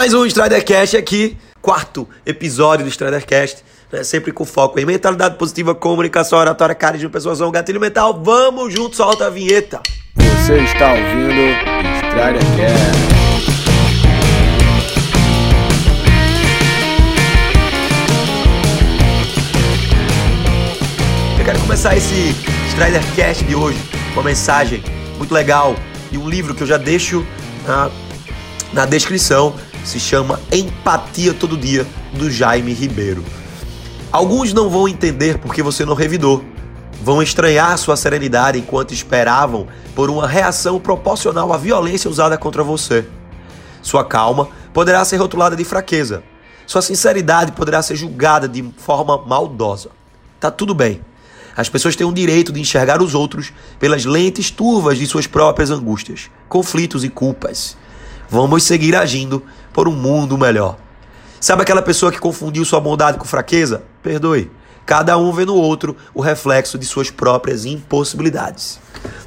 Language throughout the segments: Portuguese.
Mais um Stridercast aqui, quarto episódio do Stridercast, né? sempre com foco em mentalidade positiva, comunicação, oratória, carisma, persuasão, gatilho mental. Vamos junto, solta a vinheta. Você está ouvindo Stridercast. Eu quero começar esse Stridercast de hoje com uma mensagem muito legal e um livro que eu já deixo na, na descrição. Se chama Empatia Todo Dia, do Jaime Ribeiro. Alguns não vão entender porque você não revidou. Vão estranhar sua serenidade enquanto esperavam por uma reação proporcional à violência usada contra você. Sua calma poderá ser rotulada de fraqueza. Sua sinceridade poderá ser julgada de forma maldosa. Tá tudo bem. As pessoas têm o direito de enxergar os outros pelas lentes turvas de suas próprias angústias, conflitos e culpas. Vamos seguir agindo por um mundo melhor. Sabe aquela pessoa que confundiu sua bondade com fraqueza? Perdoe. Cada um vê no outro o reflexo de suas próprias impossibilidades.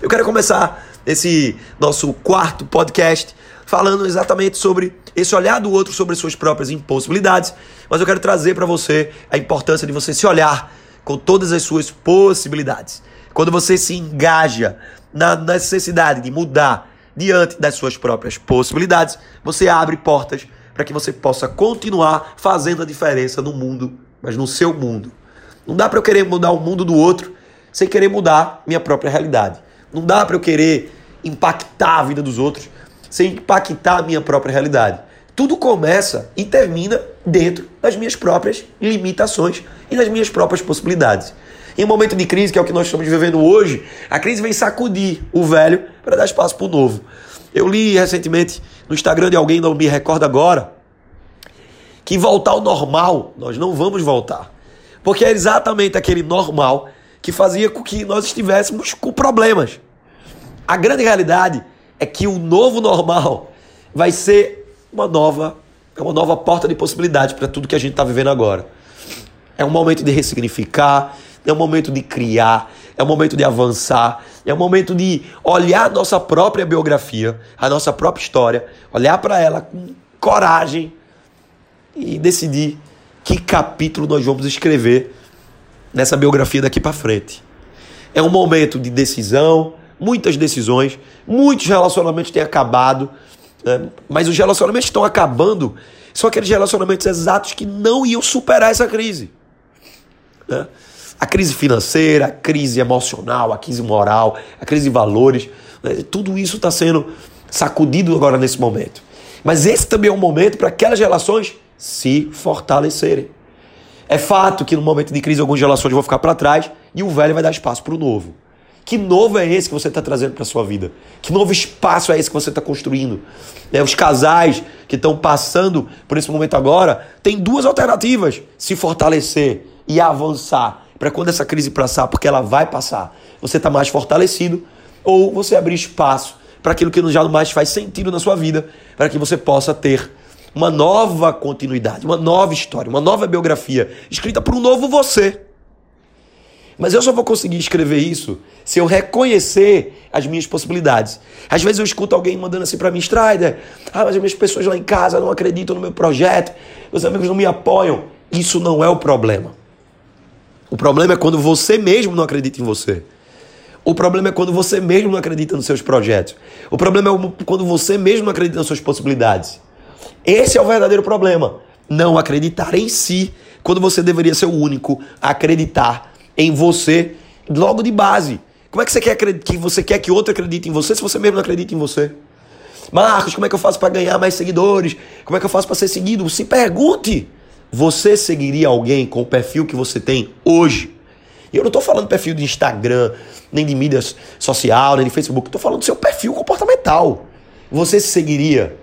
Eu quero começar esse nosso quarto podcast falando exatamente sobre esse olhar do outro sobre suas próprias impossibilidades, mas eu quero trazer para você a importância de você se olhar com todas as suas possibilidades. Quando você se engaja na necessidade de mudar diante das suas próprias possibilidades, você abre portas para que você possa continuar fazendo a diferença no mundo, mas no seu mundo. Não dá para eu querer mudar o mundo do outro sem querer mudar minha própria realidade. Não dá para eu querer impactar a vida dos outros sem impactar a minha própria realidade. Tudo começa e termina dentro das minhas próprias limitações e das minhas próprias possibilidades. Em um momento de crise, que é o que nós estamos vivendo hoje, a crise vem sacudir o velho para dar espaço para o novo. Eu li recentemente no Instagram de alguém, não me recordo agora, que voltar ao normal, nós não vamos voltar. Porque é exatamente aquele normal que fazia com que nós estivéssemos com problemas. A grande realidade é que o novo normal vai ser uma nova, uma nova porta de possibilidades para tudo que a gente está vivendo agora. É um momento de ressignificar, é um momento de criar, é um momento de avançar, é um momento de olhar a nossa própria biografia, a nossa própria história, olhar para ela com coragem e decidir que capítulo nós vamos escrever nessa biografia daqui para frente. É um momento de decisão, muitas decisões, muitos relacionamentos têm acabado, né? mas os relacionamentos estão acabando são aqueles relacionamentos exatos que não iam superar essa crise. Né? A crise financeira, a crise emocional, a crise moral, a crise de valores, né? tudo isso está sendo sacudido agora nesse momento. Mas esse também é um momento para aquelas relações se fortalecerem. É fato que no momento de crise algumas relações vão ficar para trás e o velho vai dar espaço para o novo. Que novo é esse que você está trazendo para sua vida? Que novo espaço é esse que você está construindo? É, os casais que estão passando por esse momento agora têm duas alternativas: se fortalecer e avançar para quando essa crise passar, porque ela vai passar, você está mais fortalecido, ou você abrir espaço para aquilo que já mais faz sentido na sua vida, para que você possa ter uma nova continuidade, uma nova história, uma nova biografia escrita por um novo você. Mas eu só vou conseguir escrever isso se eu reconhecer as minhas possibilidades. Às vezes eu escuto alguém mandando assim para mim, Strider, ah, mas as minhas pessoas lá em casa não acreditam no meu projeto, meus amigos não me apoiam. Isso não é o problema. O problema é quando você mesmo não acredita em você. O problema é quando você mesmo não acredita nos seus projetos. O problema é quando você mesmo não acredita nas suas possibilidades. Esse é o verdadeiro problema. Não acreditar em si, quando você deveria ser o único a acreditar em você logo de base. Como é que você quer que você quer que outro acredite em você se você mesmo não acredita em você? Marcos, como é que eu faço para ganhar mais seguidores? Como é que eu faço para ser seguido? Se pergunte. Você seguiria alguém com o perfil que você tem hoje? E eu não estou falando perfil de Instagram, nem de mídia social, nem de Facebook. Estou falando do seu perfil comportamental. Você se seguiria?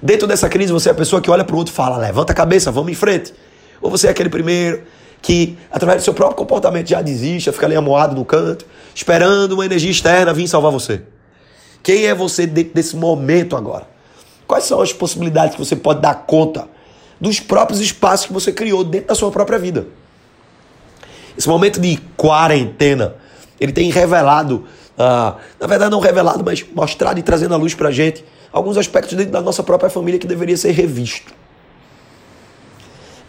Dentro dessa crise, você é a pessoa que olha para o outro e fala: levanta a cabeça, vamos em frente. Ou você é aquele primeiro que, através do seu próprio comportamento, já desiste, fica ali amoado no canto, esperando uma energia externa vir salvar você. Quem é você dentro desse momento agora? Quais são as possibilidades que você pode dar conta dos próprios espaços que você criou dentro da sua própria vida? Esse momento de quarentena, ele tem revelado, uh, na verdade não revelado, mas mostrado e trazendo à luz pra gente alguns aspectos dentro da nossa própria família que deveria ser revisto.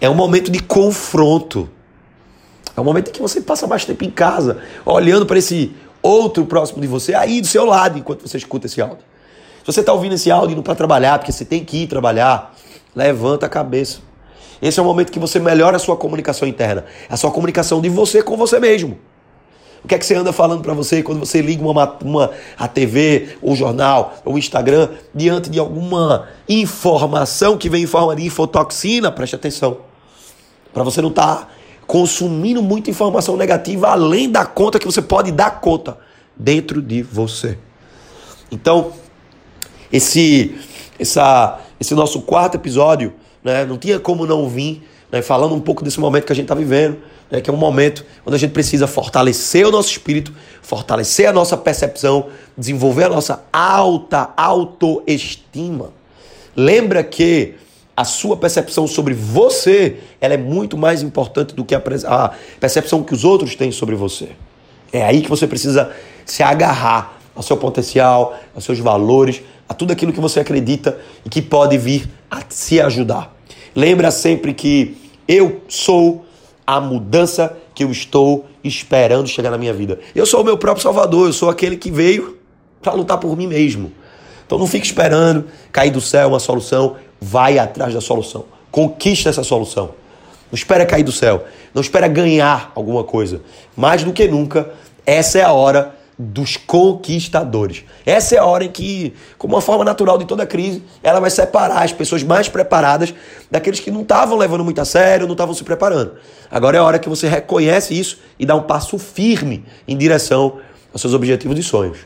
É um momento de confronto. É um momento em que você passa mais tempo em casa, olhando para esse outro próximo de você, aí do seu lado, enquanto você escuta esse áudio. Se você está ouvindo esse áudio indo para trabalhar, porque você tem que ir trabalhar, levanta a cabeça. Esse é o momento que você melhora a sua comunicação interna, a sua comunicação de você com você mesmo. O que é que você anda falando para você quando você liga uma, uma a TV, ou jornal, ou Instagram, diante de alguma informação que vem em forma de infotoxina? Preste atenção. Para você não estar tá consumindo muita informação negativa além da conta que você pode dar conta dentro de você. Então, esse, essa, esse nosso quarto episódio, né, não tinha como não vir né, falando um pouco desse momento que a gente está vivendo, né, que é um momento onde a gente precisa fortalecer o nosso espírito, fortalecer a nossa percepção, desenvolver a nossa alta autoestima. Lembra que a sua percepção sobre você ela é muito mais importante do que a, a percepção que os outros têm sobre você. É aí que você precisa se agarrar ao seu potencial, aos seus valores, a tudo aquilo que você acredita e que pode vir a se ajudar. Lembra sempre que eu sou a mudança que eu estou esperando chegar na minha vida. Eu sou o meu próprio salvador, eu sou aquele que veio para lutar por mim mesmo. Então não fique esperando cair do céu uma solução, vai atrás da solução. Conquista essa solução. Não espera cair do céu, não espera ganhar alguma coisa. Mais do que nunca, essa é a hora dos conquistadores. Essa é a hora em que, como uma forma natural de toda crise, ela vai separar as pessoas mais preparadas daqueles que não estavam levando muito a sério, não estavam se preparando. Agora é a hora que você reconhece isso e dá um passo firme em direção aos seus objetivos e sonhos.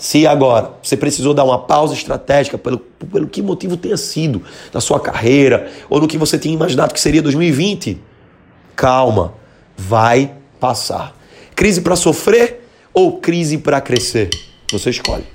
Se agora você precisou dar uma pausa estratégica pelo, pelo que motivo tenha sido na sua carreira ou no que você tinha imaginado que seria 2020, calma, vai passar. Crise para sofrer ou crise para crescer? Você escolhe.